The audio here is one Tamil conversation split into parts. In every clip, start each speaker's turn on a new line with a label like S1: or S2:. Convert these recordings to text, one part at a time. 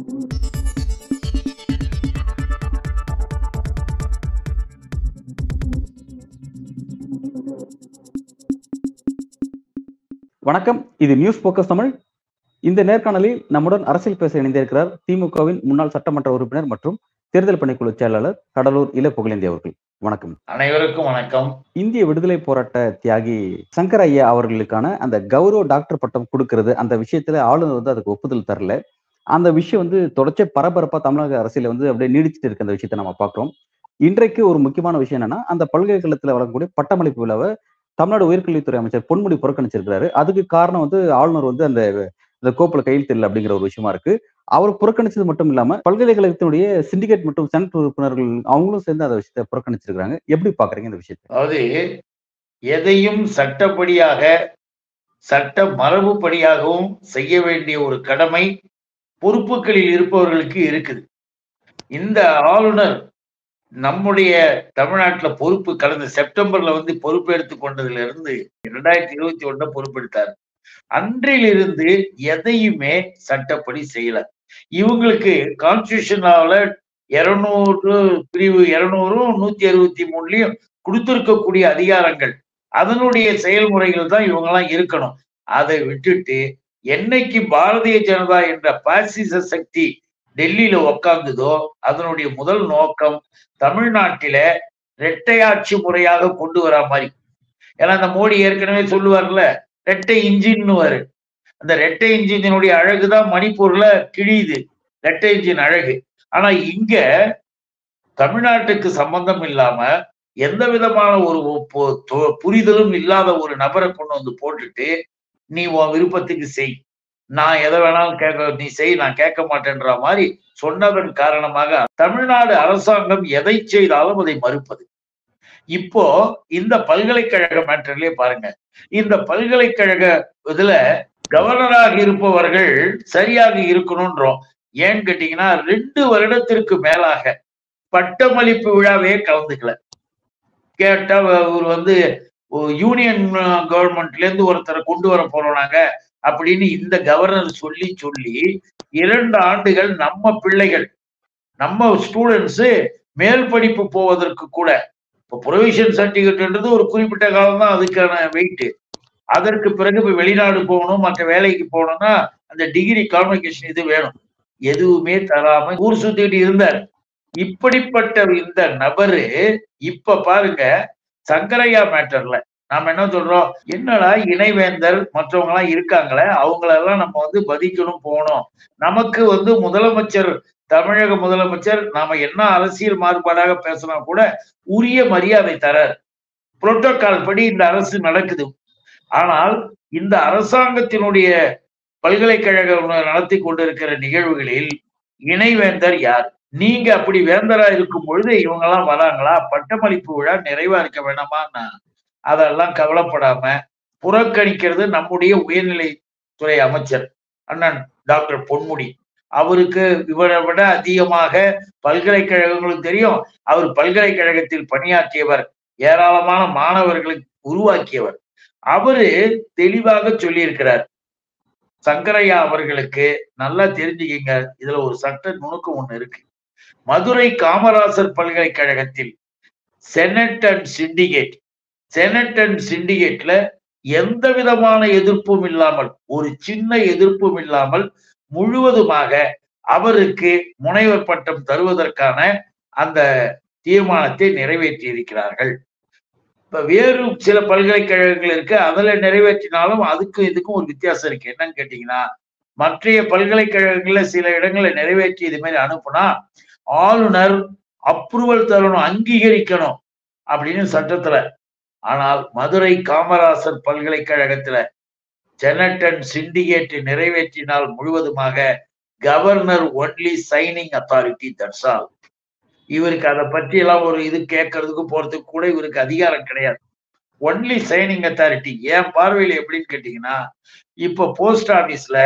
S1: வணக்கம். இது நியூஸ் போக்கஸ் தமிழ். இந்த நேர்காணலில் நம்முடன் அரசியல் பேச இணைந்திருக்கிறார் திமுகவின் முன்னாள் சட்டமன்ற உறுப்பினர் மற்றும் தேர்தல் பணிக்குழு செயலாளர் கடலூர் இல புகழேந்தி அவர்கள். வணக்கம்.
S2: அனைவருக்கும் வணக்கம்.
S1: இந்திய விடுதலை போராட்ட தியாகி சங்கர் ஐயா அவர்களுக்கான அந்த கௌரவ டாக்டர் பட்டம் கொடுக்கிறது. அந்த விஷயத்துல ஆளுநர் வந்து அதுக்கு ஒப்புதல் தரல. அந்த விஷயம் வந்து தொடர்ச்சி பரபரப்பா தமிழக அரசியல வந்து அப்படியே நீடிச்சிட்டு இருக்க அந்த விஷயத்த நம்ம பார்க்குறோம். இன்றைக்கு ஒரு முக்கியமான விஷயம் என்னன்னா அந்த பல்கலைக்கழகத்தில் வழங்கக்கூடிய பட்டமளிப்பு விழாவை தமிழ்நாடு உயர்கல்வித்துறை அமைச்சர் பொன்முடி புறக்கணிச்சிருக்கிறாரு. அதுக்கு காரணம் வந்து ஆளுநர் வந்து அந்த இந்த கோப்பில் கையெழுத்து இல்லை அப்படிங்கிற ஒரு விஷயமா இருக்கு. அவர் புறக்கணிச்சது மட்டும் இல்லாம பல்கலைக்கழகத்தினுடைய சிண்டிகேட் மற்றும் செனட் உறுப்பினர்கள் அவங்களும் சேர்ந்து அந்த விஷயத்தை புறக்கணிச்சிருக்காங்க எப்படி பாக்குறீங்க இந்த விஷயத்தை?
S2: அதாவது எதையும் சட்டப்படியாக சட்ட மரபுப்படியாகவும் செய்ய வேண்டிய ஒரு கடமை பொறுப்புகளில் இருப்பவர்களுக்கு இருக்குது. இந்த ஆளுநர் நம்முடைய தமிழ்நாட்டுல பொறுப்பு கடந்த செப்டம்பர்ல வந்து பொறுப்பெடுத்து கொண்டதுல இருந்து இரண்டாயிரத்தி இருபத்தி ஒண்ணுல பொறுப்பெடுத்தார். அன்றிலிருந்து எதையுமே சட்டப்படி செய்யல. இவங்களுக்கு கான்ஸ்டியூஷனால இருநூறு பிரிவு இருநூறும் நூத்தி அறுபத்தி மூணுலயும் கொடுத்திருக்கக்கூடிய அதிகாரங்கள் அதனுடைய செயல்முறைகள் தான் இவங்கெல்லாம் இருக்கணும். அதை விட்டுட்டு என்னைக்கு பாரதிய ஜனதா என்ற பாசிச சக்தி டெல்லியில உக்காந்துதோ அதனுடைய முதல் நோக்கம் தமிழ்நாட்டில இரட்டையாட்சி முறையாக கொண்டு வரா மாதிரி. ஏன்னா அந்த மோடி ஏற்கனவே சொல்லுவார்ல ரெட்டை இன்ஜின்னுவாரு. அந்த ரெட்டை இன்ஜினுடைய அழகுதான் மணிப்பூர்ல கிழியுது. ரெட்டை இன்ஜின் அழகு. ஆனா இங்க தமிழ்நாட்டுக்கு சம்பந்தம் இல்லாம எந்த விதமான ஒரு புரிதலும் இல்லாத ஒரு நபரை கொண்டு வந்து போட்டுட்டு நீ உன் விருப்பத்துக்கு செய். நான் எதை வேணாலும் கேட்க நீ செய் நான் கேட்க மாட்டேன்ற மாதிரி சொன்னதன் காரணமாக தமிழ்நாடு அரசாங்கம் எதை செய்தாலும் அதை மறுப்பது. இப்போ இந்த பல்கலைக்கழக மேட்டர்லயே பாருங்க. இந்த பல்கலைக்கழக இதுல கவர்னராக இருப்பவர்கள் சரியாக இருக்கணும்ன்றோம் ஏன்னு கேட்டீங்கன்னா ரெண்டு வருடத்திற்கு மேலாக பட்டமளிப்பு விழாவே கலந்துக்கல. கேட்டா அவர் வந்து யூனியன் கவர்மெண்ட்ல இருந்து ஒருத்தரை கொண்டு வர போறோம் நாங்க அப்படின்னு இந்த கவர்னர் சொல்லி சொல்லி இரண்டு ஆண்டுகள் நம்ம பிள்ளைகள் நம்ம ஸ்டூடெண்ட்ஸ் மேல் படிப்பு போவதற்கு கூட இப்போ ப்ரொவிஷன் சர்டிஃபிகேட்ன்றது ஒரு குறிப்பிட்ட காலம் தான் அதுக்கான வெயிட் அதற்கு பிறகு இப்போ வெளிநாடு போகணும் மற்ற வேலைக்கு போகணும்னா அந்த டிகிரி குவாலிஃபிகேஷன் இது வேணும். எதுவுமே தராம ஊர் சுத்திக்கிட்டு இருந்தார். இப்படிப்பட்ட இந்த நபரு இப்ப பாருங்க சங்கரையா மேட்டர்ல. நாம என்ன சொல்றோம்? என்னடா இணைவேந்தர் மற்றவங்க எல்லாம் இருக்காங்களே அவங்களெல்லாம் நம்ம வந்து பதிக்கணும் போகணும். நமக்கு வந்து முதலமைச்சர் தமிழக முதலமைச்சர் நாம என்ன அரசியல் மாறுபாடாக பேசினா கூட உரிய மரியாதை தரார். புரோட்டோகால் படி இந்த அரசு நடக்குது. ஆனால் இந்த அரசாங்கத்தினுடைய பல்கலைக்கழகம் நடத்தி கொண்டிருக்கிற நிகழ்வுகளில் இணைவேந்தர் யார்? நீங்க அப்படி வேந்தரா இருக்கும் பொழுது இவங்க எல்லாம் வராங்களா? பட்டமளிப்பு விழா நிறைவா இருக்க வேணாமா அதெல்லாம் கவலைப்படாம புறக்கணிக்கிறது நம்முடைய உயர்நிலைத்துறை அமைச்சர் அண்ணன் டாக்டர் பொன்முடி. அவருக்கு இவரை விட அதிகமாக பல்கலைக்கழகங்களுக்கு தெரியும். அவர் பல்கலைக்கழகத்தில் பணியாற்றியவர் ஏராளமான மாணவர்களை உருவாக்கியவர். அவரு தெளிவாக சொல்லியிருக்கிறார். சங்கரையா அவர்களுக்கு நல்லா தெரிஞ்சுக்கிங்க. இதுல ஒரு சட்ட நுணுக்கம் ஒண்ணு இருக்கு. மதுரை காமராசர் பல்கலைக்கழகத்தில் senate and syndicate senate and சிண்டிகேட்ல எந்த விதமான எதிர்ப்பும் இல்லாமல் ஒரு சின்ன எதிர்ப்பும் இல்லாமல் முழுவதுமாக அவருக்கு முனைவர் பட்டம் தருவதற்கான அந்த தீர்மானத்தை நிறைவேற்றி இருக்கிறார்கள் இப்ப வேறு சில பல்கலைக்கழகங்கள் இருக்கு அதுல நிறைவேற்றினாலும் அதுக்கும் இதுக்கும் ஒரு வித்தியாசம் இருக்கு. என்னன்னு கேட்டீங்கன்னா மற்றைய பல்கலைக்கழகங்கள்ல சில இடங்களை நிறைவேற்றி இது மாதிரி அனுப்புனா ஆளுநர் அப்ரூவல் தரணும் அங்கீகரிக்கணும் அப்படின்னு சட்டத்துல. ஆனால் மதுரை காமராசர் பல்கலைக்கழகத்துல செனட் அண்ட் சிண்டிகேட் நிறைவேற்றினால் முழுவதுமாக governor only signing authority that's all இவருக்கு அதை பற்றி எல்லாம் ஒரு இது கேட்கறதுக்கு போறதுக்கு கூட இவருக்கு அதிகாரம் கிடையாது. ஒன்லி சைனிங் அத்தாரிட்டி என் பார்வையில் எப்படின்னு கேட்டீங்கன்னா இப்போ போஸ்ட் ஆபீஸ்ல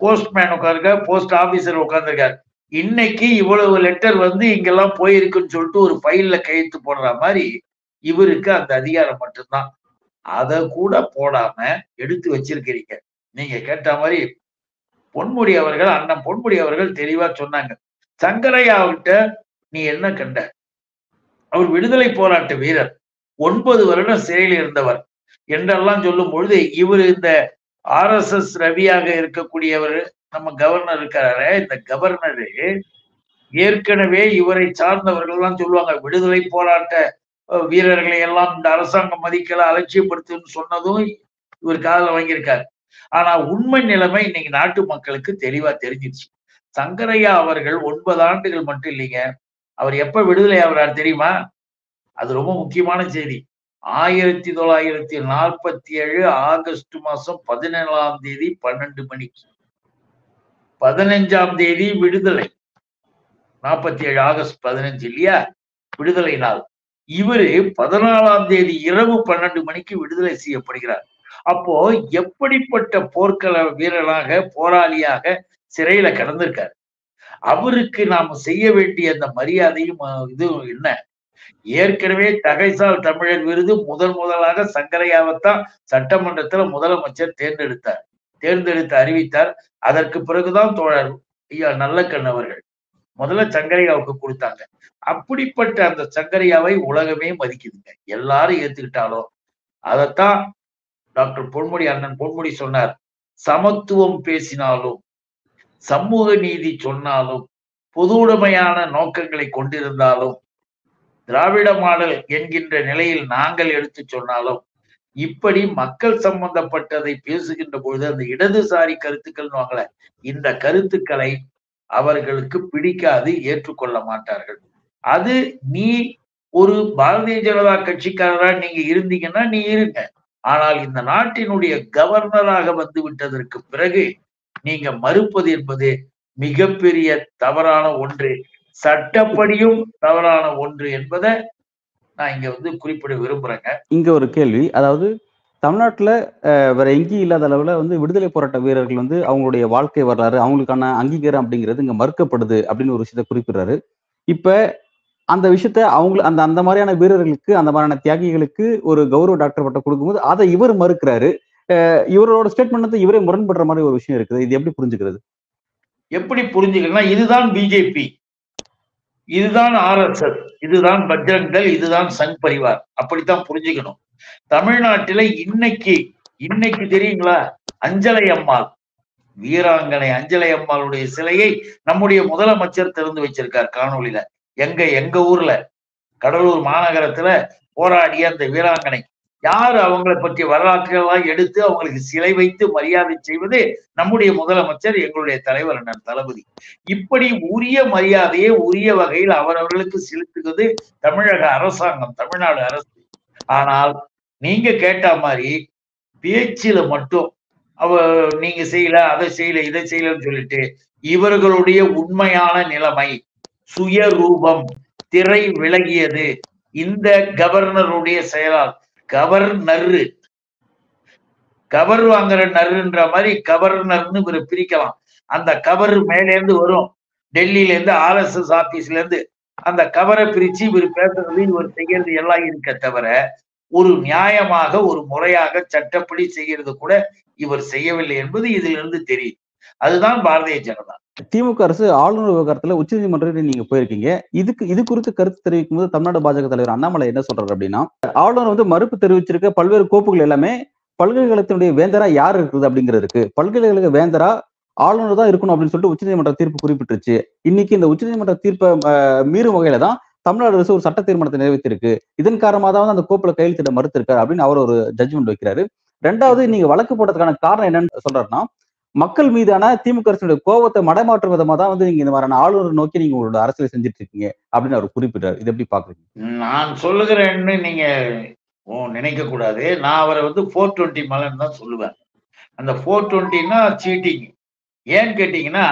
S2: போஸ்ட்மேன் உட்காருக்க போஸ்ட் ஆபீசர் உட்காந்துருக்காரு இன்னைக்கு இவ்வளவு லெட்டர் வந்து இங்கெல்லாம் போயிருக்குன்னு சொல்லிட்டு ஒரு ஃபைல்ல கையெழுத்து போடுற மாதிரி இவருக்கு அந்த அதிகாரம் மட்டும்தான். அதை கூட போடாம எடுத்து வச்சிருக்கிறீங்க. நீங்க கேட்ட மாதிரி பொன்முடி அவர்கள் அண்ணன் பொன்முடி அவர்கள் தெளிவா சொன்னாங்க. சங்கரையாவிட்ட நீ என்ன கண்ட? அவர் விடுதலை போராட்ட வீரர் ஒன்பது வருடம் சிறையில் இருந்தவர் என்றெல்லாம் சொல்லும் பொழுது இவர் இந்த ஆர் எஸ் எஸ் ரவியாக இருக்கக்கூடியவர் நம்ம கவர்னர் இருக்காரு இந்த கவர்னரு ஏற்கனவே இவரை சார்ந்தவர்கள் எல்லாம் சொல்லுவாங்க விடுதலை போராட்ட வீரர்களை எல்லாம் இந்த அரசாங்கம் மதிக்கல அலட்சியப்படுத்துன்னு சொன்னதும் இவர் காதல வாங்கியிருக்காரு. ஆனா உண்மை நிலைமை இன்னைக்கு நாட்டு மக்களுக்கு தெளிவா தெரிஞ்சிருச்சு. சங்கரையா அவர்கள் ஒன்பது ஆண்டுகள் மட்டும் இல்லைங்க அவர் எப்ப விடுதலை ஆகிறார் தெரியுமா? அது ரொம்ப முக்கியமான செய்தி. ஆயிரத்தி தொள்ளாயிரத்தி நாற்பத்தி ஏழு ஆகஸ்ட் மாசம் பதினேழாம் தேதி பன்னெண்டு மணிக்கு. பதினஞ்சாம் தேதி விடுதலை. நாற்பத்தி ஏழு ஆகஸ்ட் பதினஞ்சு இல்லையா? விடுதலை நாள். இவரு பதினாலாம் தேதி இரவு பன்னெண்டு மணிக்கு விடுதலை செய்யப்படுகிறார். அப்போ எப்படிப்பட்ட போர்க்கள வீரராக போராளியாக சிறையில கடந்திருக்காரு? அவருக்கு நாம செய்ய வேண்டிய அந்த மரியாதையும் இதுவும் என்ன? ஏற்கனவே தகைசால் தமிழர் விருது முதன் முதலாக சங்கரையாவத்தான் சட்டமன்றத்துல முதலமைச்சர் தேர்ந்தெடுத்தார். தேர்ந்தெடுத்து அறிவித்தார். அதற்கு பிறகுதான் தோழர் ஐயா நல்லக்கண் அவர்கள். முதல்ல சங்கரையாவுக்கு கொடுத்தாங்க. அப்படிப்பட்ட அந்த சங்கரையாவை உலகமே மதிக்குதுங்க. எல்லாரும் ஏத்துக்கிட்டாலும் அதைத்தான் டாக்டர் பொன்முடி அண்ணன் பொன்முடி சொன்னார். சமத்துவம் பேசினாலும் சமூக நீதி சொன்னாலும் பொதுவுடைமையான நோக்கங்களை கொண்டிருந்தாலும் திராவிட மாடல் என்கின்ற நிலையில் நாங்கள் எடுத்து சொன்னாலும் இப்படி மக்கள் சம்பந்தப்பட்டதை பேசுகின்ற பொழுது அந்த இடதுசாரி கருத்துக்கள் வாங்கல. இந்த கருத்துக்களை அவர்களுக்கு பிடிக்காது ஏற்றுக்கொள்ள மாட்டார்கள். அது நீ ஒரு பாரதிய ஜனதா கட்சிக்காரரா நீங்க இருந்தீங்கன்னா நீ இருங்க. ஆனால் இந்த நாட்டினுடைய கவர்னராக வந்து விட்டதற்கு பிறகு நீங்க மறுப்பது என்பது மிகப்பெரிய தவறான ஒன்று. சட்டப்படியும் தவறான ஒன்று என்பதை நான் இங்க வந்து குறிப்பிட விரும்புறேங்க.
S1: இங்க ஒரு கேள்வி. அதாவது தமிழ்நாட்டுல வேற எங்கேயும் இல்லாத அளவுல வந்து விடுதலை போராட்ட வீரர்கள் வந்து அவங்களுடைய வாழ்க்கை வரலாறு அவங்களுக்கான அங்கீகாரம் அப்படிங்கிறது இங்க மறுக்கப்படுது அப்படின்னு ஒரு விஷயத்த குறிப்பிடுறாரு. இப்ப அந்த விஷயத்த அவங்க அந்த அந்த மாதிரியான வீரர்களுக்கு அந்த மாதிரியான தியாகிகளுக்கு ஒரு கௌரவ டாக்டர் பட்டம் கொடுக்கும்போது அதை இவர் மறுக்கிறாரு. இவரோட ஸ்டேட்மெண்ட் இவரே முரண்படுற மாதிரி ஒரு விஷயம் இருக்குது. இது எப்படி புரிஞ்சுக்கிறது?
S2: எப்படி புரிஞ்சுக்கணும்னா இதுதான் பிஜேபி இதுதான் ஆர்எஸ்எஸ் இதுதான் பஜ்ரங்கல் இதுதான் சங் பரிவார். அப்படித்தான் புரிஞ்சுக்கணும். தமிழ்நாட்டில இன்னைக்கு இன்னைக்கு தெரியுங்களா? அஞ்சலை அம்மாள். வீராங்கனை அஞ்சலை அம்மாளுடைய சிலையை நம்முடைய முதலமைச்சர் திறந்து வச்சிருக்கார் காணொளியில. எங்க எங்க ஊர்ல கடலூர் மாநகரத்துல போராடிய அந்த வீராங்கனை. யார் அவங்களை பற்றி வரலாற்றுகளெல்லாம் எடுத்து அவங்களுக்கு சிலை வைத்து மரியாதை செய்வது நம்முடைய முதலமைச்சர் எங்களுடைய தலைவர் அண்ணன் தளபதி. இப்படி உரிய மரியாதையை உரிய வகையில் அவரவர்களுக்கு செலுத்துவது தமிழக அரசாங்கம் தமிழ்நாடு அரசு. ஆனால் நீங்க கேட்ட மாதிரி பேச்சில மட்டும் அவ நீங்க செய்யல அதை செய்யல இதை செய்யலன்னு சொல்லிட்டு இவர்களுடைய உண்மையான நிலைமை சுயரூபம் திரை விலகியது. இந்த கவர்னருடைய செயலால் கவர்னரு கவர் வாங்குற நருன்ற மாதிரி கவர்னர்னு இவரை பிரிக்கலாம். அந்த கவர் மேல இருந்து வரும். டெல்லியில இருந்து ஆர்எஸ்எஸ் ஆபீஸ்ல இருந்து அந்த கவரை பிரிச்சு இவர் பேசுறது இவர் செய்யறது எல்லாம் இருக்க தவிர ஒரு நியாயமாக ஒரு முறையாக சட்டப்படி செய்யறது கூட இவர் செய்யவில்லை என்பது இதுல இருந்து தெரியுது அதுதான் பாரதிய ஜனதா.
S1: திமுக அரசு ஆளுநர் விவகாரத்துல உச்சநீதிமன்றத்தில் நீங்க போயிருக்கீங்க. இதுக்கு இது குறித்து கருத்து தெரிவிக்கும் போது தமிழ்நாடு பாஜக தலைவர் அண்ணாமலை என்ன சொல்றாரு அப்படின்னா ஆளுநர் வந்து மறுப்பு தெரிவிச்சிருக்க பல்வேறு கோப்புகள் எல்லாமே பல்கலைக்கழகத்தினுடைய வேந்தரா யார் இருக்குது அப்படிங்கிறதுக்கு பல்கலைக்கழக வேந்தரா ஆளுநர் தான் இருக்கணும் அப்படின்னு சொல்லிட்டு உச்சநீதிமன்ற தீர்ப்பு குறிப்பிட்டுருச்சு. இன்னைக்கு இந்த உச்சநீதிமன்ற தீர்ப்பை அஹ், மீறும் வகையில தான் தமிழ்நாடு அரசு ஒரு சட்ட தீர்மானத்தை நிறைவேற்றிருக்கு. இதன் காரணமாக தான் வந்து அந்த கோப்புல கையெழுத்திட மறுத்திருக்காரு அப்படின்னு அவர் ஒரு ஜட்ஜ்மெண்ட் வைக்கிறாரு. ரெண்டாவது நீங்க வழக்கு போட்டதுக்கான காரணம் என்னன்னு சொல்றாருன்னா மக்கள் மீதான திமுக அரசினுடைய கோபத்தை மடமாற்றும் விதமா தான் வந்து நீங்க இந்த மாதிரியான ஆளுநர் நோக்கி நீங்க உங்களோட அரசியல் செஞ்சுட்டு இருக்கீங்க அப்படின்னு அவர் குறிப்பிட்டார். இது எப்படி பாக்குறீங்க?
S2: நான் சொல்லுகிறேன்னு நீங்க நினைக்க கூடாது. நான் அவரை வந்து ஃபோர் டுவெண்ட்டி மலைன்னு தான் சொல்லுவேன். அந்த ஃபோர் டுவெண்ட்டின்னா சீட்டிங் ஏன்னு கேட்டீங்கன்னா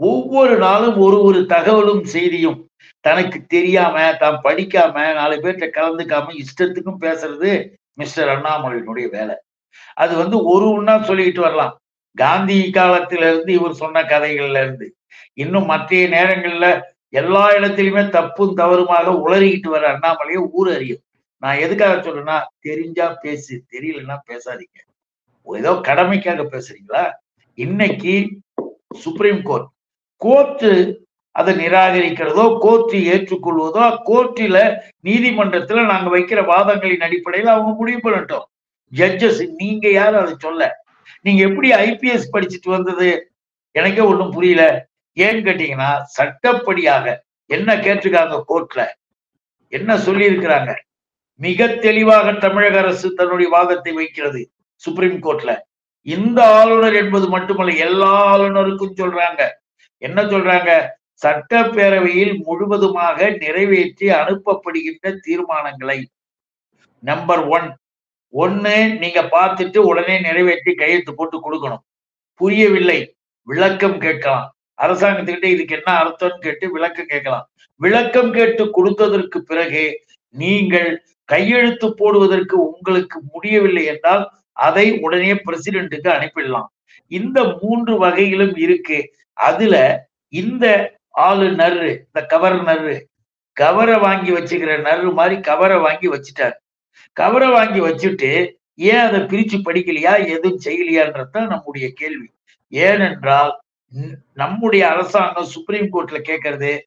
S2: ஒவ்வொரு நாளும் ஒரு ஒரு தகவலும் செய்தியும் தனக்கு தெரியாம தான் படிக்காம நாலு பேர்கிட்ட கலந்துக்காம இஷ்டத்துக்கும் பேசுறது மிஸ்டர் அண்ணாமலையினுடைய வேலை. அது வந்து ஒரு ஒன்னா சொல்லிக்கிட்டு வரலாம். காந்தி காலத்துல இருந்து இவர் சொன்ன கதைகள்ல இருந்து இன்னும் மற்ற நேரங்கள்ல எல்லா இடத்திலுமே தப்பும் தவறுமாக உளறிக்கிட்டு வர அண்ணாமலையை ஊர் அறியும். நான் எதுக்காக சொல்றேன்னா தெரிஞ்சா பேசு தெரியலன்னா பேசாதீங்க. ஏதோ கடமைக்காக பேசுறீங்களா? இன்னைக்கு சுப்ரீம் கோர்ட் கோர்ட்டு அதை நிராகரிக்கிறதோ கோர்ட்டு ஏற்றுக்கொள்வதோ கோர்ட்டில நீதிமன்றத்துல நாங்க வைக்கிற வாதங்களின் அடிப்படையில் அவங்க முடிவு பண்ணட்டும். ஜட்ஜஸ் நீங்க யாரும் அதை சொல்ல நீங்க எப்படி ஐபிஎஸ் படிச்சுட்டு வந்தது? எனக்கே ஒன்றும் புரியல. ஏன்னு கேட்டீங்கன்னா சட்டப்படியாக என்ன கேட்டிருக்காங்க கோர்ட்ல என்ன சொல்லியிருக்கிறாங்க? மிக தெளிவாக தமிழக அரசு தன்னுடைய வாதத்தை வைக்கிறது சுப்ரீம் கோர்ட்ல இந்த ஆளுநர் என்பது மட்டுமல்ல எல்லா ஆளுநருக்கும் சொல்றாங்க. என்ன சொல்றாங்க? சட்டப்பேரவையில் முழுவதுமாக நிறைவேற்றி அனுப்பப்படுகின்ற தீர்மானங்களை. நம்பர் ஒன் ஒண்ணு நீங்க பார்த்துட்டு உடனே நிறைவேற்றி கையெழுத்து போட்டு கொடுக்கணும். புரியவில்லை. விளக்கம் கேட்கலாம். அரசாங்கத்துக்கிட்ட இதுக்கு என்ன அர்த்தம்னு கேட்டு விளக்கம் கேட்கலாம். விளக்கம் கேட்டு கொடுத்ததற்கு பிறகு நீங்கள் கையெழுத்து போடுவதற்கு உங்களுக்கு முடியவில்லை என்றால் அதை உடனே பிரசிடென்ட்டுக்கு அனுப்பிடலாம். இந்த மூன்று வகையிலும் இருக்கு. அதுல இந்த ஆளு நர்ரு இந்த கவர்னர் கவரை வாங்கி வச்சுக்கிற நர் மாதிரி கவரை வாங்கி வச்சுட்டாரு. கவரை வாங்கி வச்சுட்டு ஏன் அதை பிரிச்சு படிக்கலையா எதுவும் செய்யலையான்றதுதான் நம்முடைய கேள்வி. ஏனென்றால் நம்முடைய அரசாங்கம் சுப்ரீம் கோர்ட்ல கேட்கறது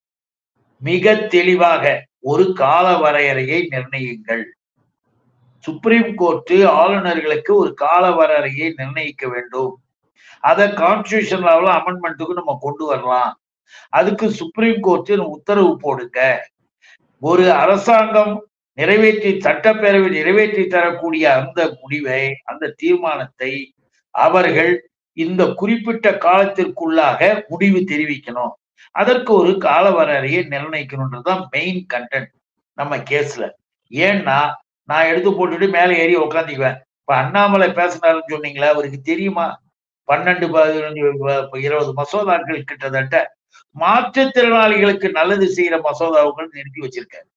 S2: மிக தெளிவாக ஒரு கால வரையறையை நிர்ணயிங்கள் சுப்ரீம் கோர்ட்டு ஆளுநர்களுக்கு ஒரு கால வரையறையை நிர்ணயிக்க வேண்டும். அதை கான்ஸ்டியூஷன் லெவலில் அமெண்ட்மெண்ட்டுக்கு நம்ம கொண்டு வரலாம். அதுக்கு சுப்ரீம் கோர்ட்டு உத்தரவு போடுங்க. ஒரு அரசாங்கம் நிறைவேற்றி சட்டப்பேரவை நிறைவேற்றி தரக்கூடிய அந்த முடிவை அந்த தீர்மானத்தை அவர்கள் இந்த குறிப்பிட்ட காலத்திற்குள்ளாக முடிவு தெரிவிக்கணும். அதற்கு ஒரு கால வரையறையை நிர்ணயிக்கணும்ன்றதுதான் மெயின் கண்டென்ட் நம்ம கேஸ்ல ஏன்னா நான் எடுத்து போட்டுட்டு மேலே ஏறி உட்காந்துக்குவேன் இப்ப அண்ணாமலை பேசினாருன்னு சொன்னீங்களா அவருக்கு தெரியுமா? பன்னெண்டு பதினஞ்சு இருபது மசோதாக்கள் கிட்டத்தட்ட மாற்றுத்திறனாளிகளுக்கு நல்லது செய்யற மசோதாவுகள் நிறுத்தி வச்சிருக்காரு.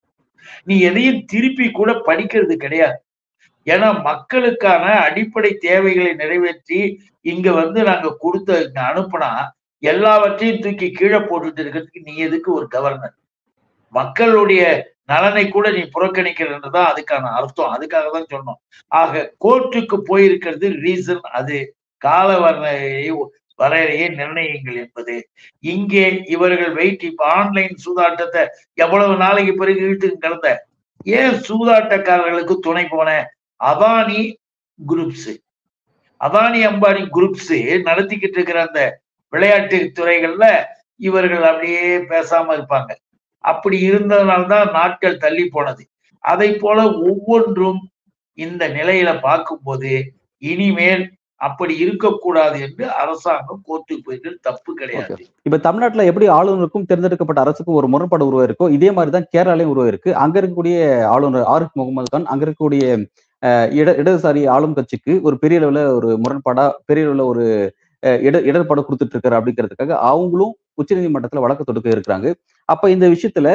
S2: நீ எதையும் திருப்பி கூட படிக்கிறது கிடையாது. ஏன்னா மக்களுக்கான அடிப்படை தேவைகளை நிறைவேற்றி இங்க வந்து நாங்க கொடுத்த அனுப்புனா எல்லாவற்றையும் தூக்கி கீழே போட்டுட்டு இருக்கிறதுக்கு நீ எதுக்கு ஒரு கவர்னர் மக்களுடைய நலனை கூட நீ புறக்கணிக்கிறன்றதான் அதுக்கான அர்த்தம். அதுக்காக தான் சொன்னோம். ஆக கோர்ட்டுக்கு போயிருக்கிறது ரீசன் அது. கால வரையறையை நிர்ணயங்கள் என்பது. இங்கே இவர்கள் வெயிட் இப்ப ஆன்லைன் சூதாட்டத்தை எவ்வளவு நாளைக்கு பிறகு இழுத்து கிடந்த? ஏன் சூதாட்டக்காரர்களுக்கு துணை போன? அதானி குரூப்ஸ் அதானி அம்பானி குரூப்ஸ் நடத்திக்கிட்டு இருக்கிற அந்த விளையாட்டு துறைகள்ல இவர்கள் அப்படியே பேசாம இருப்பாங்க. அப்படி இருந்ததுனால்தான் நாட்கள் தள்ளி போனது. அதை போல ஒவ்வொன்றும் இந்த நிலையில பார்க்கும்போது இனிமேல் அப்படி இருக்கக்கூடாது என்று அரசாங்கம் கோர்ட்டுக்கு போயிட்டு தப்பு கிடையாது.
S1: இப்ப தமிழ்நாட்டுல எப்படி ஆளுநருக்கும் தேர்ந்தெடுக்கப்பட்ட அரசுக்கும் ஒரு முரண்பாடு உருவாயிருக்கோ இதே மாதிரிதான் கேரளாலையும் உருவாயிருக்கு. அங்க இருக்கக்கூடிய ஆளுநர் ஆரிஃப் முகமது கான் அங்க இருக்கக்கூடிய இட இடதுசாரி ஆளும் கட்சிக்கு ஒரு பெரிய அளவுல ஒரு முரண்பாடா பெரிய அளவுல ஒரு இட இடர்பாடு கொடுத்துட்டு இருக்காரு அப்படிங்கிறதுக்காக அவங்களும் உச்சநீதிமன்றத்துல வழக்கு தொடுக்க இருக்கிறாங்க. அப்ப இந்த விஷயத்துல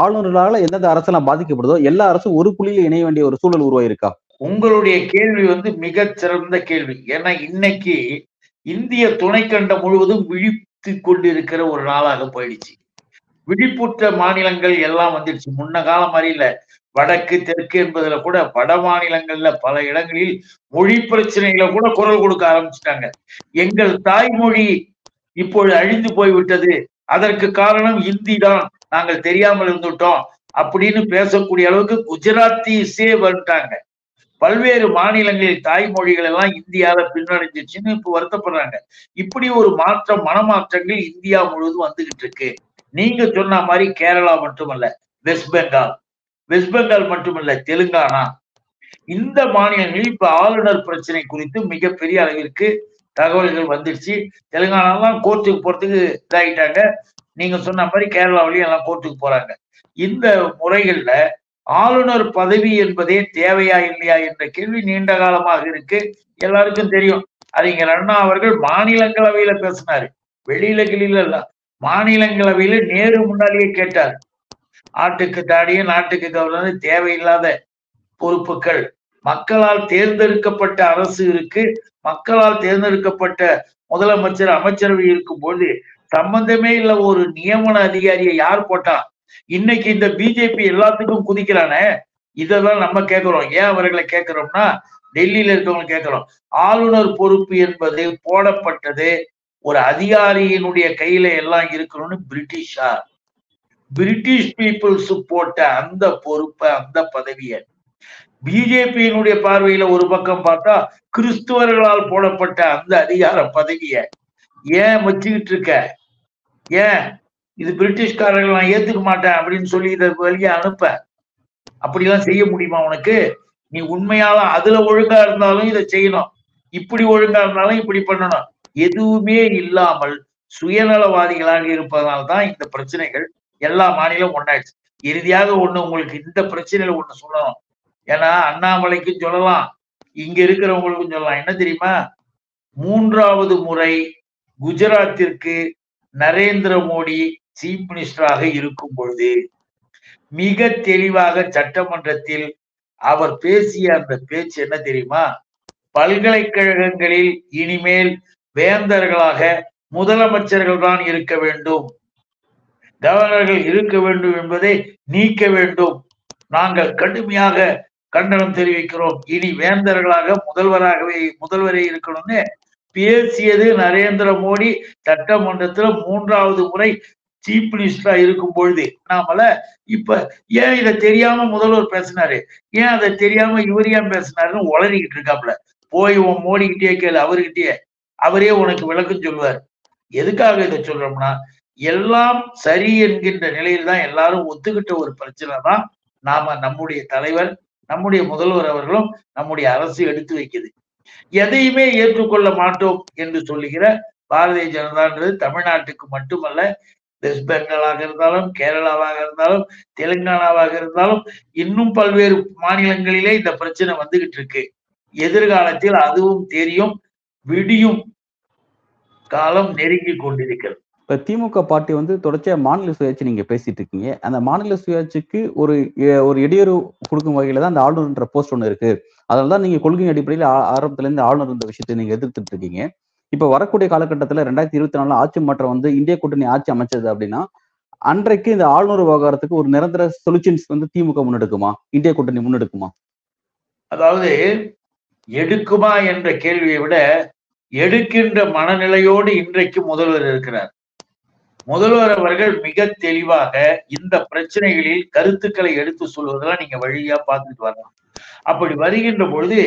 S1: ஆளுநர்களால எந்தெந்த அரசெல்லாம் பாதிக்கப்படுதோ எல்லா அரசும் ஒரு புள்ளியில இணைய வேண்டிய ஒரு சூழல் உருவாயிருக்கா?
S2: உங்களுடைய கேள்வி வந்து மிக சிறந்த கேள்வி. ஏன்னா இன்னைக்கு இந்திய துணைக்கண்டம் முழுவதும் விழித்து கொண்டிருக்கிற ஒரு நாளாக போயிடுச்சு. விழிப்புற்ற மாநிலங்கள் எல்லாம் வந்துடுச்சு. முன்ன காலம் மாதிரி இல்ல. வடக்கு தெற்கு என்பதுல கூட வட மாநிலங்கள்ல பல இடங்களில் மொழி பிரச்சனைகளை கூட குரல் கொடுக்க ஆரம்பிச்சிட்டாங்க. எங்கள் தாய்மொழி இப்பொழுது அழிந்து போய்விட்டது. அதற்கு காரணம் இந்தி தான். நாங்கள் தெரியாமல் இருந்துட்டோம். அப்படின்னு பேசக்கூடிய அளவுக்கு குஜராத்திஸே வந்துட்டாங்க. பல்வேறு மாநிலங்களில் தாய்மொழிகள் எல்லாம் இந்தியால பின்னடைஞ்சிச்சுன்னு இப்ப வருத்தப்படுறாங்க. இப்படி ஒரு மாற்றம் மனமாற்றங்கள் இந்தியா முழுவதும் வந்துகிட்டு இருக்கு. நீங்க சொன்ன மாதிரி கேரளா மட்டுமல்ல வெஸ்ட் பெங்கால். வெஸ்ட் பெங்கால் மட்டுமல்ல தெலுங்கானா. இந்த மாநிலங்களில் இப்ப ஆளுநர் பிரச்சனை குறித்து மிகப்பெரிய அளவிற்கு தகவல்கள் வந்துருச்சு. தெலுங்கானாலாம் கோர்ட்டுக்கு போறதுக்கு இதாகிட்டாங்க நீங்க சொன்ன மாதிரி கேரளாவிலையும் எல்லாம் கோர்ட்டுக்கு போறாங்க. இந்த முறைகள்ல ஆளுநர் பதவி என்பதே தேவையா இல்லையா என்ற கேள்வி நீண்ட காலமாக இருக்கு. எல்லாருக்கும் தெரியும். அறிஞர் அண்ணா அவர்கள் மாநிலங்களவையில பேசினாரு. வெளியில கிளியில இல்ல. மாநிலங்களவையில நேரு முன்னாலேயே கேட்டார். ஆட்டுக்கு தாடியே நாட்டுக்கு கவர்னர் தேவையில்லாத பொறுப்புகள். மக்களால் தேர்ந்தெடுக்கப்பட்ட அரசு இருக்கு. மக்களால் தேர்ந்தெடுக்கப்பட்ட முதலமைச்சர் அமைச்சரவை இருக்கும்போது சம்பந்தமே இல்ல. ஒரு நியமன அதிகாரியை யார் போட்டா இன்னைக்கு இந்த பிஜேபி எல்லாத்துக்கும் குதிக்கிறானே இதெல்லாம் நம்ம கேட்கிறோம். ஏன் அவர்களை கேட்கிறோம்னா டெல்லியில இருக்கவங்க கேட்கிறோம். ஆளுநர் பொறுப்பு என்பது போடப்பட்டது. ஒரு அதிகாரியினுடைய கையில எல்லாம் இருக்கணும்னு பிரிட்டிஷா? பிரிட்டிஷ் பீப்புள்ஸ் போட்ட அந்த பொறுப்பை அந்த பதவியை பிஜேபியினுடைய பார்வையில ஒரு பக்கம் பார்த்தா கிறிஸ்துவர்களால் போடப்பட்ட அந்த அதிகார பதவியை ஏன் வச்சுக்கிட்டு இருக்க? ஏன்? இது பிரிட்டிஷ்காரர்கள் நான் ஏத்துக்க மாட்டேன் அப்படின்னு சொல்லி இதை வெளியே அனுப்ப. அப்படிலாம் செய்ய முடியுமா உனக்கு? நீ உண்மையால அதுல ஒழுங்கா இருந்தாலும் இதை செய்யணும். இப்படி ஒழுங்கா இருந்தாலும் இப்படி பண்ணணும். எதுவுமே இல்லாமல் சுயநலவாதிகளாக இருப்பதனால தான் இந்த பிரச்சனைகள் எல்லா மாநிலம் ஒன்னாயிடுச்சு இறுதியாக ஒண்ணு உங்களுக்கு இந்த பிரச்சனையில ஒண்ணு சொல்லணும். ஏன்னா அண்ணாமலைக்கும் சொல்லலாம் இங்க இருக்கிறவங்களுக்கும் சொல்லலாம். என்ன தெரியுமா? மூன்றாவது முறை குஜராத்திற்கு நரேந்திர மோடி சீஃப் மினிஸ்டராக இருக்கும் பொழுது மிக தெளிவாக சட்டமன்றத்தில் அவர் பேசிய அந்த பேச்சு என்ன தெரியுமா? பல்கலைக்கழகங்களில் இனிமேல் வேந்தர்களாக முதலமைச்சர்கள் தான் இருக்க வேண்டும். கவர்னர்கள் இருக்க வேண்டும் என்பதை நீக்க வேண்டும். நாங்கள் கடுமையாக கண்டனம் தெரிவிக்கிறோம். இனி வேந்தர்களாக முதல்வராகவே முதல்வரே இருக்கணும்னு பேசியது நரேந்திர மோடி சட்டமன்றத்தில் மூன்றாவது முறை சீஃப் மினிஸ்டரா இருக்கும் பொழுது நாமல இப்ப ஏன் இதை தெரியாம முதல்வர் பேசினாரு? ஏன் அதை தெரியாம இவர் ஏன் பேசினாருன்னு உளறிக்கிட்டு இருக்காப்ல போய் உன் மோடிக்கிட்டே கேளு அவர்கிட்டயே அவரே உனக்கு விளக்கம் சொல்லுவார். எதுக்காக இதை சொல்றோம்னா எல்லாம் சரி என்கின்ற நிலையில் தான் எல்லாரும் ஒத்துக்கிட்ட ஒரு பிரச்சனை தான் நாம நம்முடைய தலைவர் நம்முடைய முதல்வர் அவர்களும் நம்முடைய அரசு எடுத்து வைக்குது. எதையுமே ஏற்றுக்கொள்ள மாட்டோம் என்று சொல்லுகிற பாரதிய ஜனதான்றது தமிழ்நாட்டுக்கு மட்டுமல்ல வெஸ்ட் பெங்காலாக இருந்தாலும் கேரளாவாக இருந்தாலும் தெலுங்கானாவாக இருந்தாலும் இன்னும் பல்வேறு மாநிலங்களிலே இந்த பிரச்சனை வந்துகிட்டு இருக்கு. எதிர்காலத்தில் அதுவும் தெரியும் விடியும் காலம் நெருங்கி கொண்டிருக்கிறது.
S1: இப்ப திமுக பார்ட்டி வந்து தொடர்ச்சியா மாநில சுயாட்சி நீங்க பேசிட்டு இருக்கீங்க. அந்த மாநில சுயாட்சிக்கு ஒரு ஒரு இடையூறு கொடுக்கும் வகையில தான் அந்த ஆளுநர்ன்ற போஸ்ட் ஒன்று இருக்கு. அதனால தான் நீங்க கொள்கை அடிப்படையில் ஆ- ஆரம்பத்துல இருந்து ஆளுநர் இந்த விஷயத்தை நீங்க எதிர்த்துட்டு இருக்கீங்க. இப்ப வரக்கூடிய காலகட்டத்துல ரெண்டாயிரத்தி இருபத்தி நாலுல ஆட்சி மாற்றம் வந்து இந்திய கூட்டணி ஆட்சி அமைச்சது அப்படின்னா அன்றைக்கு இந்த ஆளுநர் விவகாரத்துக்கு ஒரு நிரந்தர சொல்யூஷன்ஸ் வந்து திமுக முன்னெடுக்குமா? இந்திய கூட்டணி முன்னெடுக்குமா?
S2: அதாவது எடுக்குமா என்ற கேள்வியை விட எடுக்கின்ற மனநிலையோடு இன்றைக்கு முதல்வர் இருக்கிறார். முதல்வர் அவர்கள் மிக தெளிவாக இந்த பிரச்சனைகளில் கருத்துக்களை எடுத்து சொல்வதெல்லாம் நீங்க வழியா பார்த்துட்டு வரலாம் அப்படி வருகின்ற பொழுது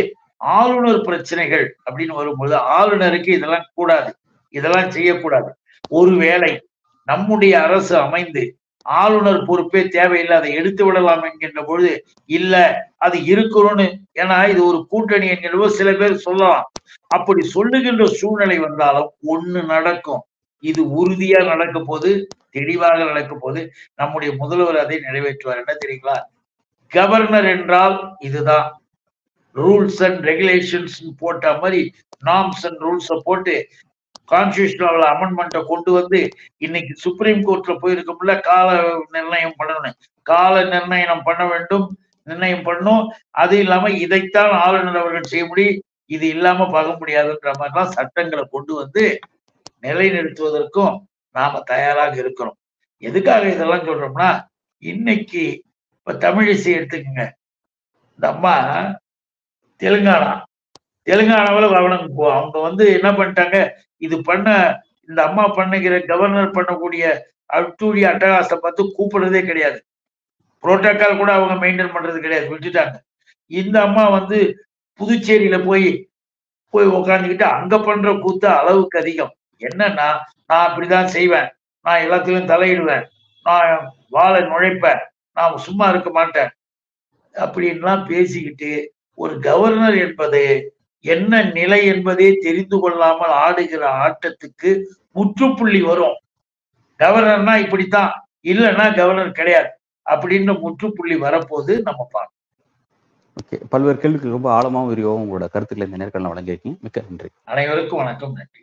S2: ஆளுநர் பிரச்சனைகள் அப்படின்னு வரும்போது ஆளுநருக்கு இதெல்லாம் கூடாது. இதெல்லாம் செய்யக்கூடாது. ஒருவேளை நம்முடைய அரசு அமைந்து ஆளுநர் பொறுப்பே தேவையில்லை அதை எடுத்து விடலாம் என்கின்ற பொழுது இல்ல அது இருக்கணும்னு ஏன்னா இது ஒரு கூட்டணி என்கின்ற சில பேர் சொல்லலாம். அப்படி சொல்லுகின்ற சூழ்நிலை வந்தாலும் ஒண்ணு நடக்கும். இது உறுதியா நடக்க போது தெளிவாக நடக்க போது நம்முடைய முதல்வர் அதை நிறைவேற்றுவார். என்ன தெரியுங்களா? கவர்னர் என்றால் இதுதான். ரூல்ஸ் அண்ட் ரெகுலேஷன்ஸ் போட்ட மாதிரி நார்ம்ஸ் அண்ட் ரூல்ஸை போட்டு கான்ஸ்டியூஷனல் அமெண்ட்மெண்ட்டை கொண்டு வந்து இன்னைக்கு சுப்ரீம் கோர்ட்ல போயிருக்கோம்ல கால நிர்ணயம் பண்ணணும். கால நிர்ணயம் பண்ண வேண்டும் நிர்ணயம் பண்ணும் அது இல்லாம இதைத்தான் ஆளுநர் அவர்கள் செய்ய முடியும். இது இல்லாம பார்க்க முடியாதுன்ற மாதிரிலாம் சட்டங்களை கொண்டு வந்து நிலைநிறுத்துவதற்கும் நாம தயாராக இருக்கிறோம். எதுக்காக இதெல்லாம் சொல்றோம்னா இன்னைக்கு இப்ப தமிழிசை எடுத்துக்கங்க. இந்த அம்மா தெலுங்கானா. தெலுங்கானாவில் கவனம் போ அவங்க வந்து என்ன பண்ணிட்டாங்க? இது பண்ண இந்த அம்மா பண்ணுகிற கவர்னர் பண்ணக்கூடிய அட்டூழிய அட்டகாசத்தை பார்த்து கூப்பிடுறதே கிடையாது. புரோட்டோக்கால் கூட அவங்க மெயின்டைன் பண்றது கிடையாது. விட்டுட்டாங்க. இந்த அம்மா வந்து புதுச்சேரியில போய் போய் உக்காந்துக்கிட்டு அங்க பண்ற கூத்து அளவுக்கு அதிகம். என்னன்னா நான் அப்படிதான் செய்வேன். நான் எல்லாத்துலயும் தலையிடுவேன். நான் வாழை நுழைப்பேன். நான் சும்மா இருக்க மாட்டேன். அப்படின்லாம் பேசிக்கிட்டு ஒரு கவர்னர் என்பது என்ன நிலை என்பதே தெரிந்து கொள்ளாமல் ஆடுகிற ஆட்டத்துக்கு முற்றுப்புள்ளி வரும். கவர்னர்னா இப்படித்தான் இல்லைன்னா கவர்னர் கிடையாது அப்படின்னு முற்றுப்புள்ளி வரப்போது நம்ம பார்க்கணும்
S1: ஓகே பல்வேறு கேள்விக்கு ரொம்ப ஆழமாகவும் விரிவாகவும் உங்களோட கருத்துக்களை இந்த நேர்காணல வழங்கியிருக்கீங்க. மிக்க நன்றி.
S2: அனைவருக்கும் வணக்கம் நன்றி.